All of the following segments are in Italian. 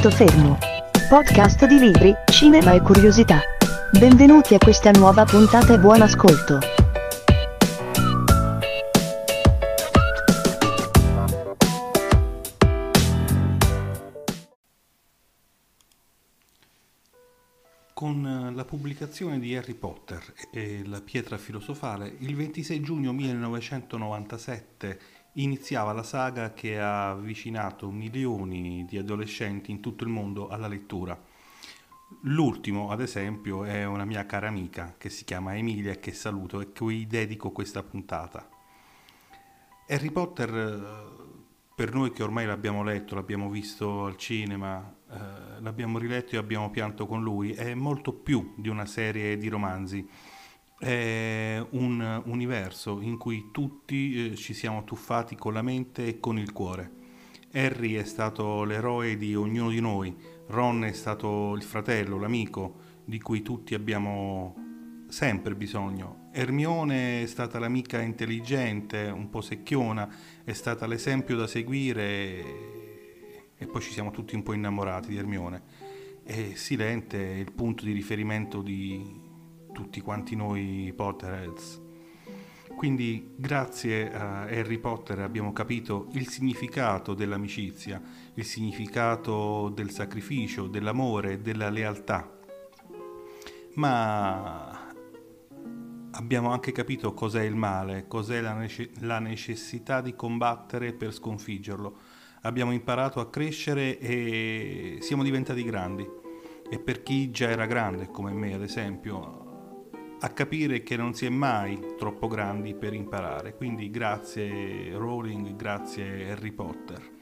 Punto fermo. Podcast di libri, cinema e curiosità. Benvenuti a questa nuova puntata e buon ascolto. Con eh, la pubblicazione di Harry Potter e la pietra filosofale, il 26 giugno 1997 iniziava la saga che ha avvicinato milioni di adolescenti in tutto il mondo alla lettura. L'ultimo, ad esempio, è una mia cara amica che si chiama Emilia e che saluto e cui dedico questa puntata. Harry Potter, eh, per noi che ormai l'abbiamo letto, l'abbiamo visto al cinema, eh, l'abbiamo riletto e abbiamo pianto con lui, è molto più di una serie di romanzi è un universo in cui tutti eh, ci siamo tuffati con la mente e con il cuore. Harry è stato l'eroe di ognuno di noi, Ron è stato il fratello, l'amico di cui tutti abbiamo sempre bisogno. Hermione è stata l'amica intelligente, un po' secchiona, è stata l'esempio da seguire e poi ci siamo tutti un po' innamorati di Hermione. E Silente è il punto di riferimento di, tutti quanti noi Potterheads. Quindi grazie a Harry Potter abbiamo capito il significato dell'amicizia, il significato del sacrificio, dell'amore, della lealtà. Ma abbiamo anche capito cos'è il male, cos'è la, nece- la necessità di combattere per sconfiggerlo. Abbiamo imparato a crescere e siamo diventati grandi. E per chi già era grande, come me ad esempio, a capire che non si è mai troppo grandi per imparare. Quindi grazie Rowling, grazie Harry Potter.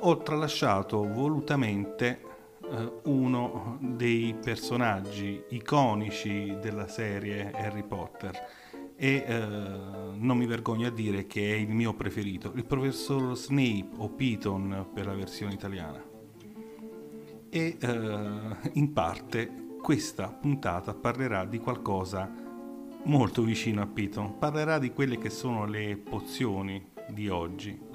Ho tralasciato volutamente eh, uno dei personaggi iconici della serie Harry Potter e eh, non mi vergogno a dire che è il mio preferito, il professor Snape o Piton per la versione italiana. E eh, in parte questa puntata parlerà di qualcosa molto vicino a Piton, parlerà di quelle che sono le pozioni di oggi.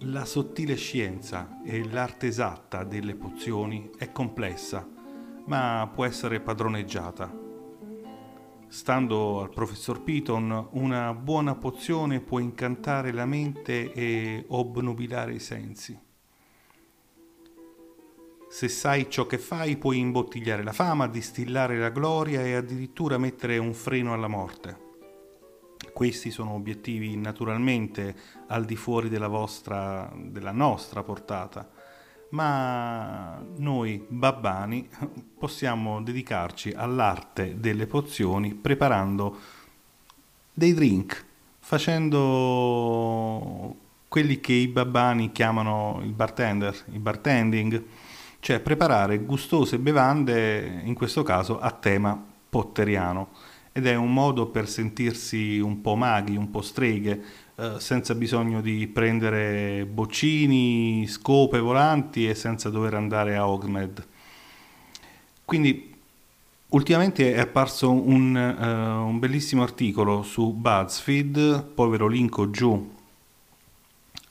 La sottile scienza e l'arte esatta delle pozioni è complessa, ma può essere padroneggiata. Stando al professor Piton, una buona pozione può incantare la mente e obnubilare i sensi. Se sai ciò che fai, puoi imbottigliare la fama, distillare la gloria e addirittura mettere un freno alla morte. Questi sono obiettivi naturalmente al di fuori della vostra, della nostra portata, ma noi babbani possiamo dedicarci all'arte delle pozioni preparando dei drink, facendo quelli che i babbani chiamano il bartender, il bartending cioè preparare gustose bevande, in questo caso a tema potteriano. Ed è un modo per sentirsi un po' maghi, un po' streghe, eh, senza bisogno di prendere boccini, scope volanti e senza dover andare a Ogmed. Quindi ultimamente è apparso un, uh, un bellissimo articolo su BuzzFeed, poi ve lo linko giù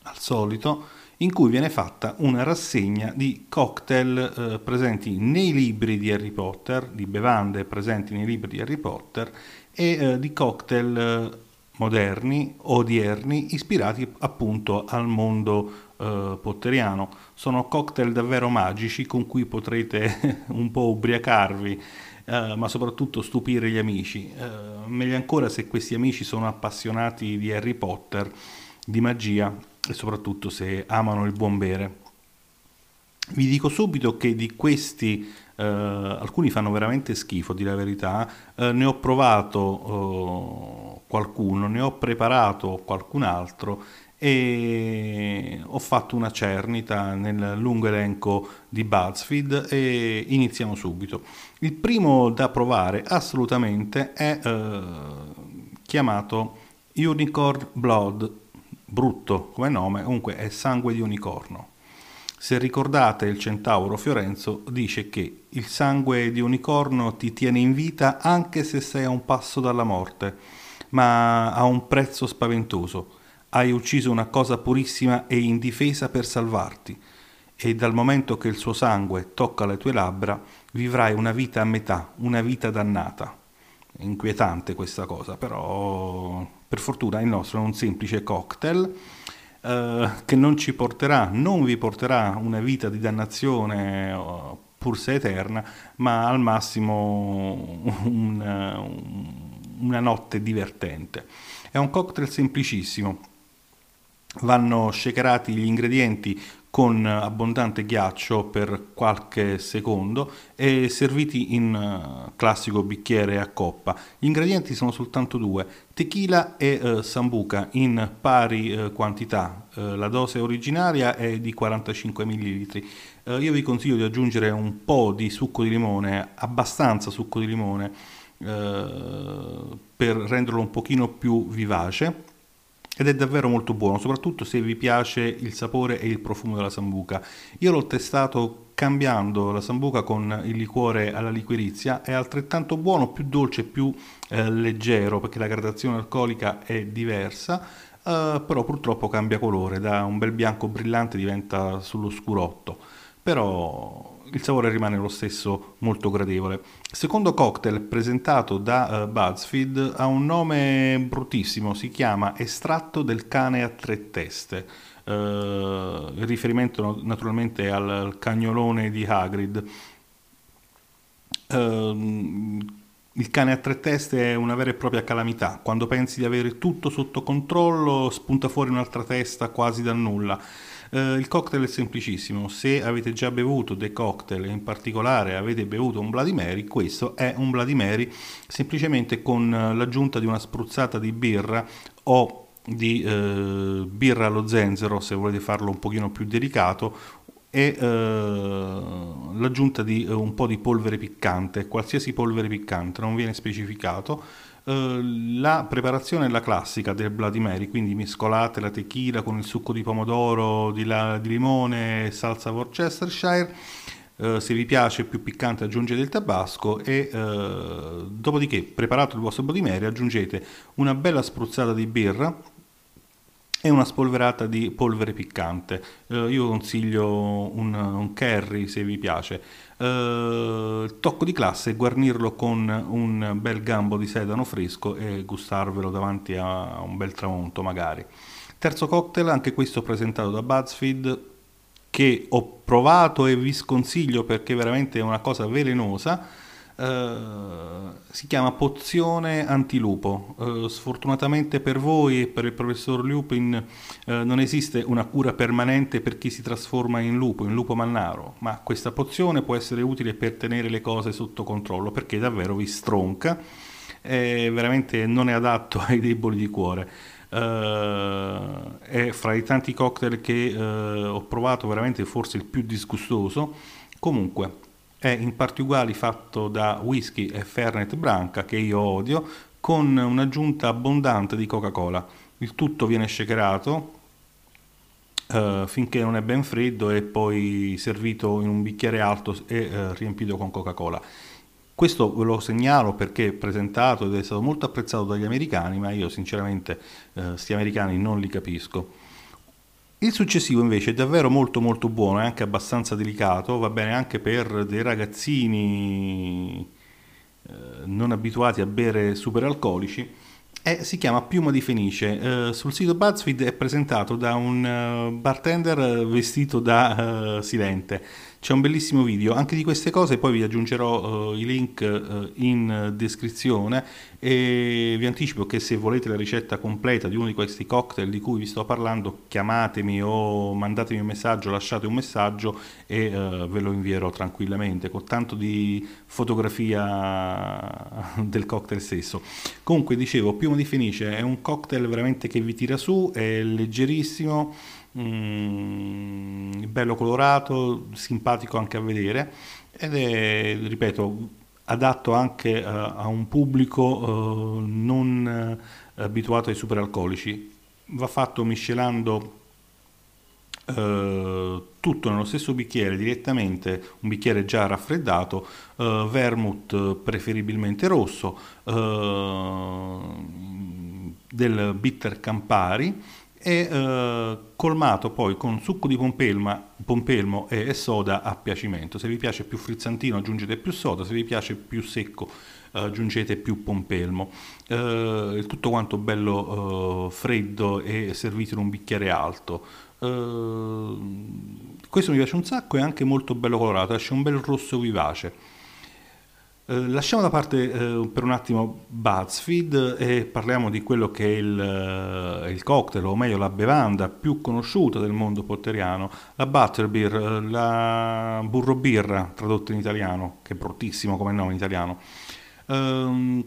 al solito, in cui viene fatta una rassegna di cocktail eh, presenti nei libri di Harry Potter, di bevande presenti nei libri di Harry Potter e eh, di cocktail eh, moderni, odierni, ispirati appunto al mondo eh, potteriano. Sono cocktail davvero magici con cui potrete un po' ubriacarvi. Uh, ma soprattutto stupire gli amici. Uh, meglio ancora se questi amici sono appassionati di Harry Potter, di magia e soprattutto se amano il buon bere. Vi dico subito che di questi eh, alcuni fanno veramente schifo, di la verità, eh, ne ho provato eh, qualcuno, ne ho preparato qualcun altro e ho fatto una cernita nel lungo elenco di BuzzFeed e iniziamo subito. Il primo da provare assolutamente è eh, chiamato Unicorn Blood brutto come nome, comunque è sangue di unicorno. Se ricordate il centauro Fiorenzo dice che il sangue di unicorno ti tiene in vita anche se sei a un passo dalla morte, ma a un prezzo spaventoso, Hai ucciso una cosa purissima e indifesa per salvarti, e dal momento che il suo sangue tocca le tue labbra, vivrai una vita a metà, una vita dannata. Inquietante questa cosa, però per fortuna il nostro è un semplice cocktail eh, che non ci porterà, non vi porterà una vita di dannazione uh, pur se eterna, ma al massimo un, uh, una notte divertente. È un cocktail semplicissimo. Vanno shakerati gli ingredienti con abbondante ghiaccio per qualche secondo e serviti in uh, classico bicchiere a coppa. Gli ingredienti sono soltanto due, tequila e uh, sambuca in pari uh, quantità. la dose originaria è di 45 ml. io vi consiglio di aggiungere un po' di succo di limone, abbastanza succo di limone, per renderlo un pochino più vivace ed è davvero molto buono, soprattutto se vi piace il sapore e il profumo della sambuca. Io l'ho testato cambiando la sambuca con il liquore alla liquirizia, è altrettanto buono, più dolce, più eh, leggero perché la gradazione alcolica è diversa, eh, però purtroppo cambia colore, da un bel bianco brillante diventa sullo scurotto. Però il sapore rimane lo stesso molto gradevole. Secondo cocktail presentato da uh, BuzzFeed ha un nome bruttissimo, si chiama Estratto del cane a tre teste. Uh, riferimento naturalmente al, al cagnolone di Hagrid. Uh, il cane a tre teste è una vera e propria calamità. Quando pensi di avere tutto sotto controllo, spunta fuori un'altra testa quasi da nulla. Eh, il cocktail è semplicissimo, se avete già bevuto dei cocktail e in particolare avete bevuto un Bloody Mary, questo è un Bloody Mary semplicemente con l'aggiunta di una spruzzata di birra o di eh, birra allo zenzero se volete farlo un pochino più delicato e eh, l'aggiunta di eh, un po' di polvere piccante, qualsiasi polvere piccante, non viene specificato. eh, la preparazione è la classica del Bloody Mary, quindi mescolate la tequila con il succo di pomodoro, di, la, di limone, salsa Worcestershire. Uh, se vi piace più piccante aggiungete il tabasco e uh, dopodiché preparato il vostro Bloody Mary aggiungete una bella spruzzata di birra e una spolverata di polvere piccante. Uh, io consiglio un, un, curry se vi piace. Il tocco di classe guarnirlo con un bel gambo di sedano fresco e gustarvelo davanti a un bel tramonto magari. Terzo cocktail, anche questo presentato da BuzzFeed, che ho provato e vi sconsiglio perché veramente è una cosa velenosa Uh, si chiama pozione antilupo. Uh, sfortunatamente per voi e per il professor Lupin uh, non esiste una cura permanente per chi si trasforma in lupo, in lupo mannaro, ma questa pozione può essere utile per tenere le cose sotto controllo perché davvero vi stronca e veramente non è adatto ai deboli di cuore. è fra i tanti cocktail che ho provato veramente forse il più disgustoso. Comunque, è in parti uguali fatto da whisky e Fernet Branca, che io odio, con un'aggiunta abbondante di Coca-Cola. Il tutto viene shakerato uh, finché non è ben freddo e poi servito in un bicchiere alto e uh, riempito con Coca-Cola. Questo ve lo segnalo perché è presentato ed è stato molto apprezzato dagli americani, ma io sinceramente questi uh, americani non li capisco. Il successivo invece è davvero molto molto buono, è anche abbastanza delicato, va bene anche per dei ragazzini eh, non abituati a bere superalcolici e si chiama Piuma di Fenice. Eh, sul sito BuzzFeed è presentato da un uh, bartender vestito da uh, silente c'è un bellissimo video anche di queste cose, poi vi aggiungerò uh, i link uh, in descrizione e vi anticipo che se volete la ricetta completa di uno di questi cocktail di cui vi sto parlando, chiamatemi o mandatemi un messaggio, lasciate un messaggio e uh, ve lo invierò tranquillamente con tanto di fotografia del cocktail stesso. Comunque dicevo, Piuma di Fenice è un cocktail veramente che vi tira su, è leggerissimo mm, bello colorato, simpatico anche a vedere ed è, ripeto, adatto anche uh, a un pubblico uh, non uh, abituato ai superalcolici. Va fatto miscelando tutto nello stesso bicchiere direttamente, un bicchiere già raffreddato, vermouth preferibilmente rosso, del bitter Campari e eh, colmato poi con succo di pompelma, pompelmo e, soda a piacimento. Se vi piace più frizzantino aggiungete più soda, se vi piace più secco aggiungete più pompelmo. Eh, tutto quanto bello eh, freddo e servito in un bicchiere alto. Eh, questo mi piace un sacco e anche molto bello colorato, esce un bel rosso vivace. Eh, lasciamo da parte eh, per un attimo BuzzFeed e parliamo di quello che è il, eh, il, cocktail, o meglio la bevanda più conosciuta del mondo potteriano, la Butterbeer, eh, la burro birra tradotto in italiano, che è bruttissimo come nome in italiano. Um,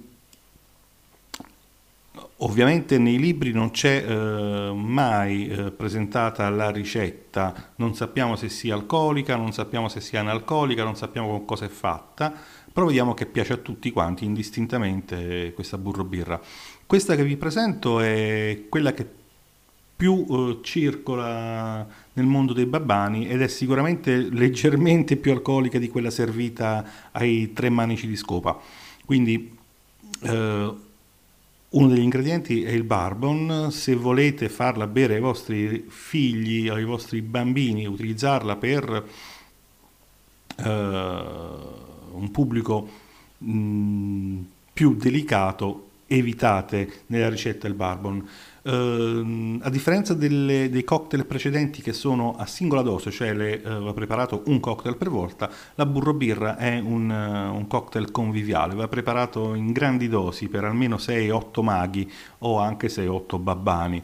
Ovviamente nei libri non c'è eh, mai eh, presentata la ricetta, non sappiamo se sia alcolica, non sappiamo se sia analcolica, non sappiamo con cosa è fatta, però vediamo che piace a tutti quanti indistintamente questa burro birra. Questa che vi presento è quella che più eh, circola nel mondo dei babbani ed è sicuramente leggermente più alcolica di quella servita ai tre manici di scopa. Quindi eh, uno degli ingredienti è il barbon, se volete farla bere ai vostri figli, ai vostri bambini, utilizzarla per uh, un pubblico mh, mm, più delicato, evitate nella ricetta il barbon. Uh, a differenza delle, dei cocktail precedenti che sono a singola dose, cioè le, uh, va preparato un cocktail per volta, la burro birra è un, uh, un, cocktail conviviale, va preparato in grandi dosi per almeno 6-8 maghi o anche 6-8 babbani.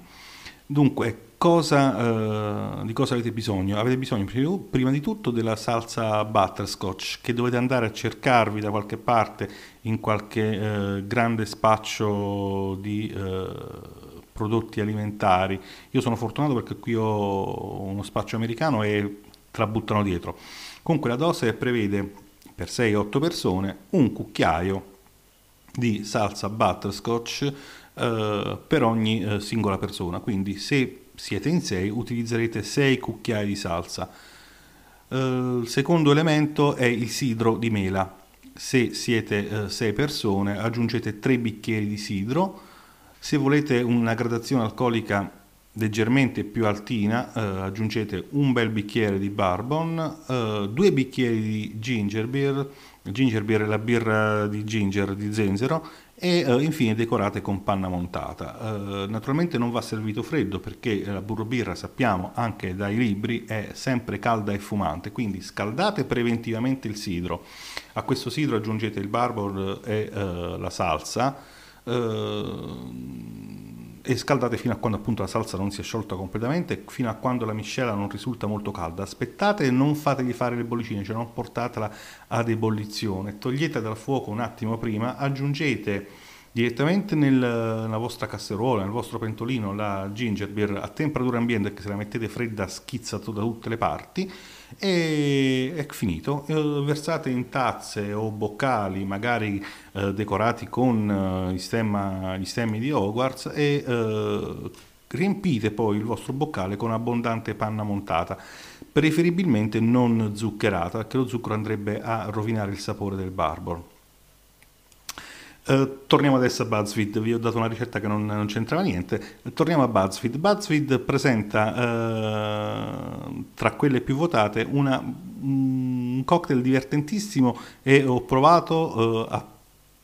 Dunque, cosa, di cosa avete bisogno? Avete bisogno prima di tutto della salsa butterscotch che dovete andare a cercarvi da qualche parte in qualche grande spaccio di prodotti alimentari. Io sono fortunato perché qui ho uno spaccio americano e te la buttano dietro. Comunque la dose prevede per 6-8 persone un cucchiaio di salsa butterscotch eh, per ogni eh, singola persona. Quindi se siete in 6 utilizzerete 6 cucchiai di salsa. Eh, il secondo elemento è il sidro di mela. Se siete 6 eh, persone aggiungete 3 bicchieri di sidro se volete una gradazione alcolica leggermente più altina, eh, aggiungete un bel bicchiere di bourbon, eh, due bicchieri di ginger beer, ginger beer è la birra di ginger, di zenzero, e eh, infine decorate con panna montata. Eh, naturalmente non va servito freddo perché la burro birra, sappiamo anche dai libri, è sempre calda e fumante, quindi scaldate preventivamente il sidro. A questo sidro aggiungete il bourbon e eh, la salsa, eh, e scaldate fino a quando appunto la salsa non si è sciolta completamente, fino a quando la miscela non risulta molto calda. Aspettate e non fategli fare le bollicine, cioè non portatela ad ebollizione. Togliete dal fuoco un attimo prima, aggiungete direttamente nel, nella vostra casseruola, nel vostro pentolino la ginger beer a temperatura ambiente che se la mettete fredda schizza da tutte le parti e è finito. Eh, versate in tazze o boccali, magari eh, decorati con eh, gli, stemma, gli, stemmi di Hogwarts e eh, riempite poi il vostro boccale con abbondante panna montata, preferibilmente non zuccherata, perché lo zucchero andrebbe a rovinare il sapore del barbon. Uh, torniamo adesso a BuzzFeed, vi ho dato una ricetta che non, non c'entrava niente. Torniamo a BuzzFeed. BuzzFeed presenta uh, tra quelle più votate una, un cocktail divertentissimo e ho provato uh, a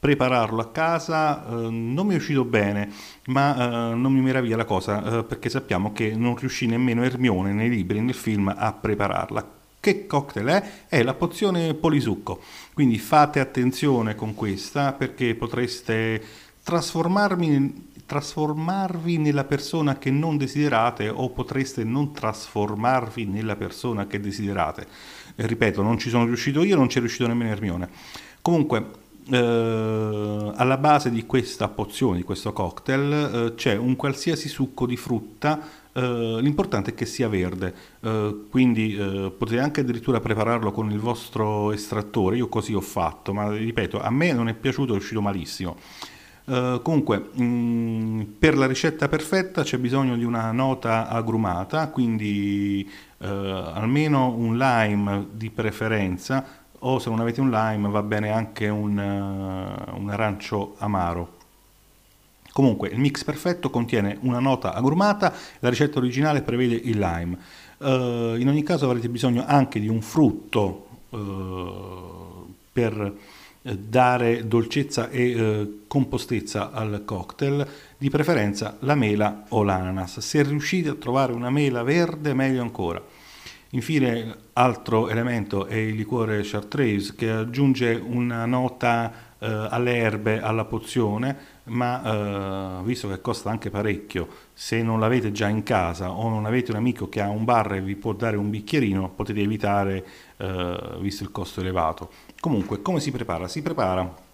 prepararlo a casa, non mi è uscito bene, ma non mi meraviglia la cosa perché sappiamo che non riuscì nemmeno Ermione nei libri nel film a prepararla che cocktail è? È la pozione polisucco. Quindi fate attenzione con questa perché potreste trasformarvi, nella persona che non desiderate o potreste non trasformarvi nella persona che desiderate. Ripeto, non ci sono riuscito io, non ci è riuscito nemmeno Hermione. Comunque, eh, alla base di questa pozione, di questo cocktail, eh, c'è un qualsiasi succo di frutta Uh, l'importante è che sia verde, uh, quindi uh, potete anche addirittura prepararlo con il vostro estrattore, io così ho fatto, ma ripeto, a me non è piaciuto, è uscito malissimo. comunque, mh, mm, per la ricetta perfetta c'è bisogno di una nota agrumata, quindi almeno un lime di preferenza, o se non avete un lime va bene anche un, un arancio amaro. Comunque il mix perfetto contiene una nota agrumata, la ricetta originale prevede il lime. Uh, in ogni caso avrete bisogno anche di un frutto uh, per eh, dare dolcezza e uh, compostezza al cocktail, di preferenza la mela o l'ananas. Se riuscite a trovare una mela verde, meglio ancora. Infine, altro elemento è il liquore chartreuse che aggiunge una nota alle erbe alla pozione ma eh, visto che costa anche parecchio, se non l'avete già in casa o non avete un amico che ha un bar e vi può dare un bicchierino, potete evitare, eh, visto il costo elevato. Comunque, come si prepara? Si prepara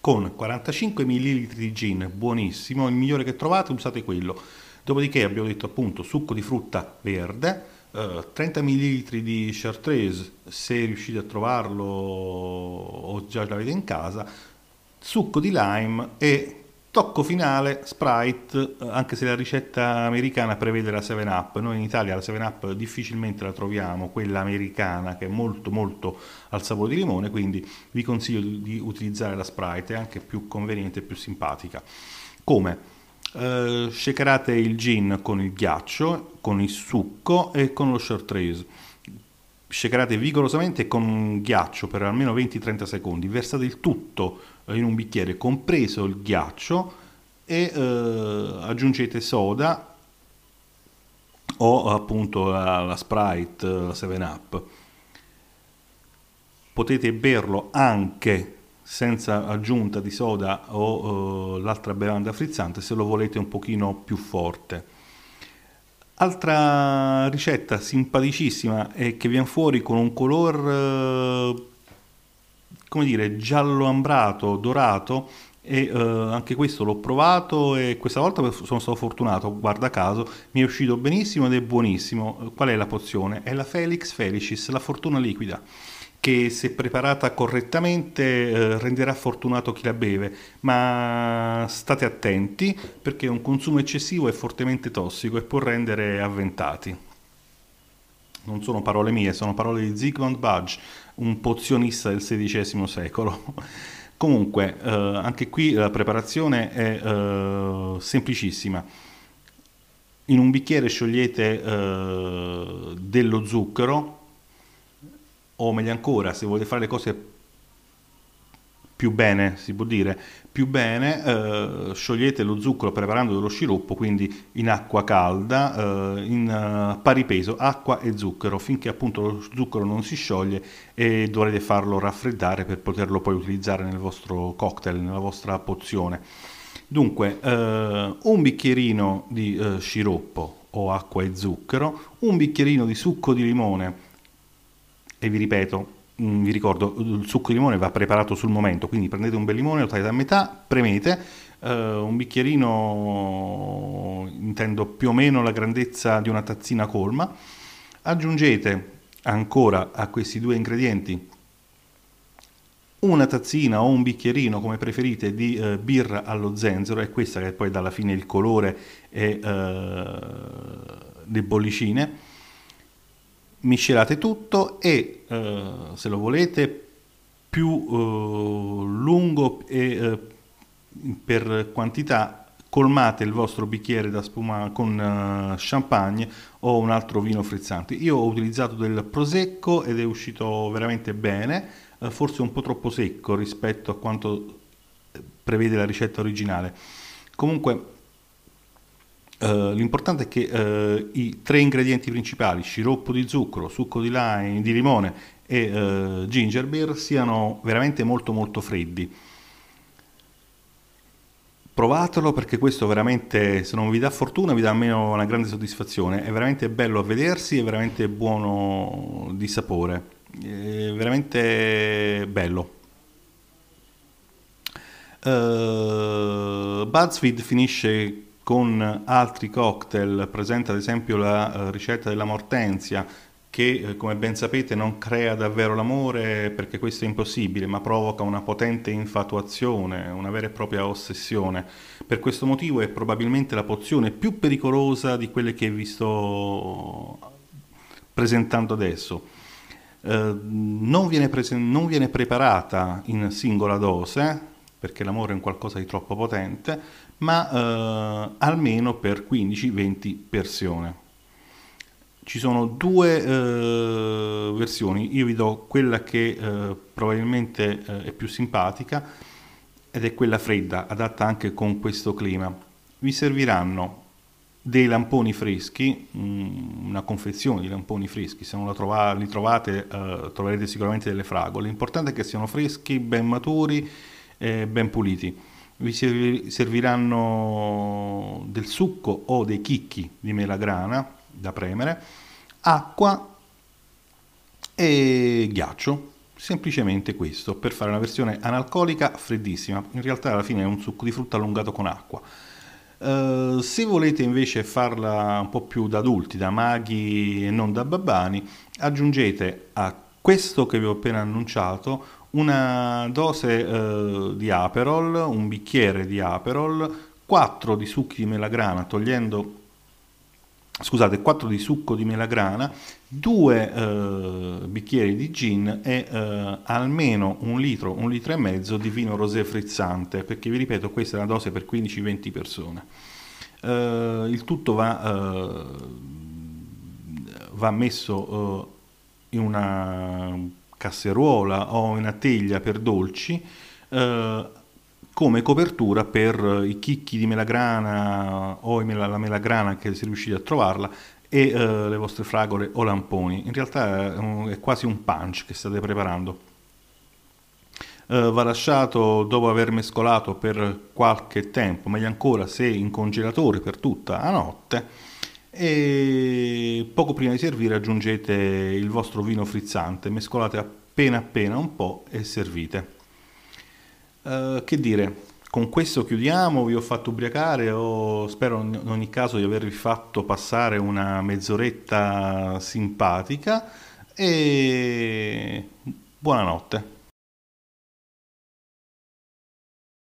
con 45 ml di gin, buonissimo, il migliore che trovate, usate quello. Dopodiché abbiamo detto appunto succo di frutta verde, 30 ml di chartreuse se riuscite a trovarlo o già l'avete in casa, succo di lime e tocco finale Sprite, anche se la ricetta americana prevede la 7-Up. Noi in Italia la 7-Up difficilmente la troviamo, quella americana che è molto molto al sapore di limone, quindi vi consiglio di utilizzare la Sprite, è anche più conveniente e più simpatica. Come? Uh, shakerate il gin con il ghiaccio, con il succo e con lo chartreuse shakerate vigorosamente con ghiaccio per almeno 20-30 secondi, versate il tutto in un bicchiere, compreso il ghiaccio, e eh, aggiungete soda o appunto la, la Sprite, la 7-Up. Potete berlo anche senza aggiunta di soda o uh, l'altra bevanda frizzante se lo volete un pochino più forte. Altra ricetta simpaticissima e che viene fuori con un color, eh, come dire, giallo ambrato, dorato, e eh, anche questo l'ho provato e questa volta sono stato fortunato, guarda caso, mi è uscito benissimo ed è buonissimo. Qual è la pozione? È la Felix Felicis, la fortuna liquida che se preparata correttamente eh, renderà fortunato chi la beve, ma state attenti perché un consumo eccessivo è fortemente tossico e può rendere avventati. Non sono parole mie, sono parole di Zygmunt Budge, un pozionista del XVI secolo. Comunque, eh, anche qui la preparazione è eh, semplicissima. In un bicchiere sciogliete eh, dello zucchero, o meglio ancora, se volete fare le cose più bene, si può dire, più bene, eh, sciogliete lo zucchero preparando dello sciroppo, quindi in acqua calda, eh, in uh, pari peso, acqua e zucchero, finché appunto lo zucchero non si scioglie e dovrete farlo raffreddare per poterlo poi utilizzare nel vostro cocktail, nella vostra pozione. Dunque, eh, un bicchierino di eh, sciroppo o acqua e zucchero, un bicchierino di succo di limone, e vi ripeto, mm, vi ricordo, il succo di limone va preparato sul momento, quindi prendete un bel limone, lo tagliate a metà, premete, uh, un bicchierino, intendo più o meno la grandezza di una tazzina colma, aggiungete ancora a questi due ingredienti una tazzina o un bicchierino come preferite di uh, birra allo zenzero, è questa che poi dà alla fine il colore e uh, le bollicine miscelate tutto e eh, se lo volete più eh, lungo e eh, per quantità colmate il vostro bicchiere da spuma con uh, champagne o un altro vino frizzante. Io ho utilizzato del prosecco ed è uscito veramente bene, uh, forse un po' troppo secco rispetto a quanto prevede la ricetta originale. Comunque Uh, l'importante è che uh, i tre ingredienti principali, sciroppo di zucchero, succo di, lime, di limone e uh, ginger beer, siano veramente molto molto freddi. Provatelo perché questo veramente, se non vi dà fortuna, vi dà almeno una grande soddisfazione. È veramente bello a vedersi, è veramente buono di sapore, è veramente bello. BuzzFeed finisce con altri cocktail, presenta ad esempio la uh, ricetta della mortenzia che eh, come ben sapete non crea davvero l'amore perché questo è impossibile, ma provoca una potente infatuazione, una vera e propria ossessione. Per questo motivo è probabilmente la pozione più pericolosa di quelle che vi sto presentando adesso. Uh, non, viene presen- non viene preparata in singola dose, perché l'amore è un qualcosa di troppo potente, ma eh, almeno per 15-20 persone. Ci sono due eh, versioni, io vi do quella che eh, probabilmente eh, è più simpatica ed è quella fredda, adatta anche con questo clima. Vi serviranno dei lamponi freschi, mm, una confezione di lamponi freschi, se non trova, li trovate eh, troverete sicuramente delle fragole. L'importante è che siano freschi, ben maturi e ben puliti. Vi serviranno del succo o dei chicchi di melagrana da premere, acqua e ghiaccio. Semplicemente questo per fare una versione analcolica freddissima. In realtà alla fine è un succo di frutta allungato con acqua. Uh, se volete invece farla un po' più da adulti, da maghi e non da babbani, aggiungete a questo che vi ho appena annunciato una dose uh, di Aperol, un bicchiere di Aperol, 4 di succhi di melagrana togliendo scusate, 4 di succo di melagrana, 2 eh, bicchieri di gin e eh, almeno un litro, un litro e mezzo di vino rosé frizzante, perché vi ripeto, questa è una dose per 15-20 persone. Eh, il tutto va, eh, va messo eh, in una casseruola o una teglia per dolci eh, come copertura per i chicchi di melagrana o la melagrana che se riuscite a trovarla e uh, le vostre fragole o lamponi. In realtà è, è quasi un punch che state preparando. Uh, va lasciato dopo aver mescolato per qualche tempo, meglio ancora se in congelatore per tutta la notte e poco prima di servire aggiungete il vostro vino frizzante, mescolate appena appena un po' e servite. Eh, che dire, con questo chiudiamo, vi ho fatto ubriacare, o spero in ogni caso di avervi fatto passare una mezz'oretta simpatica e buonanotte.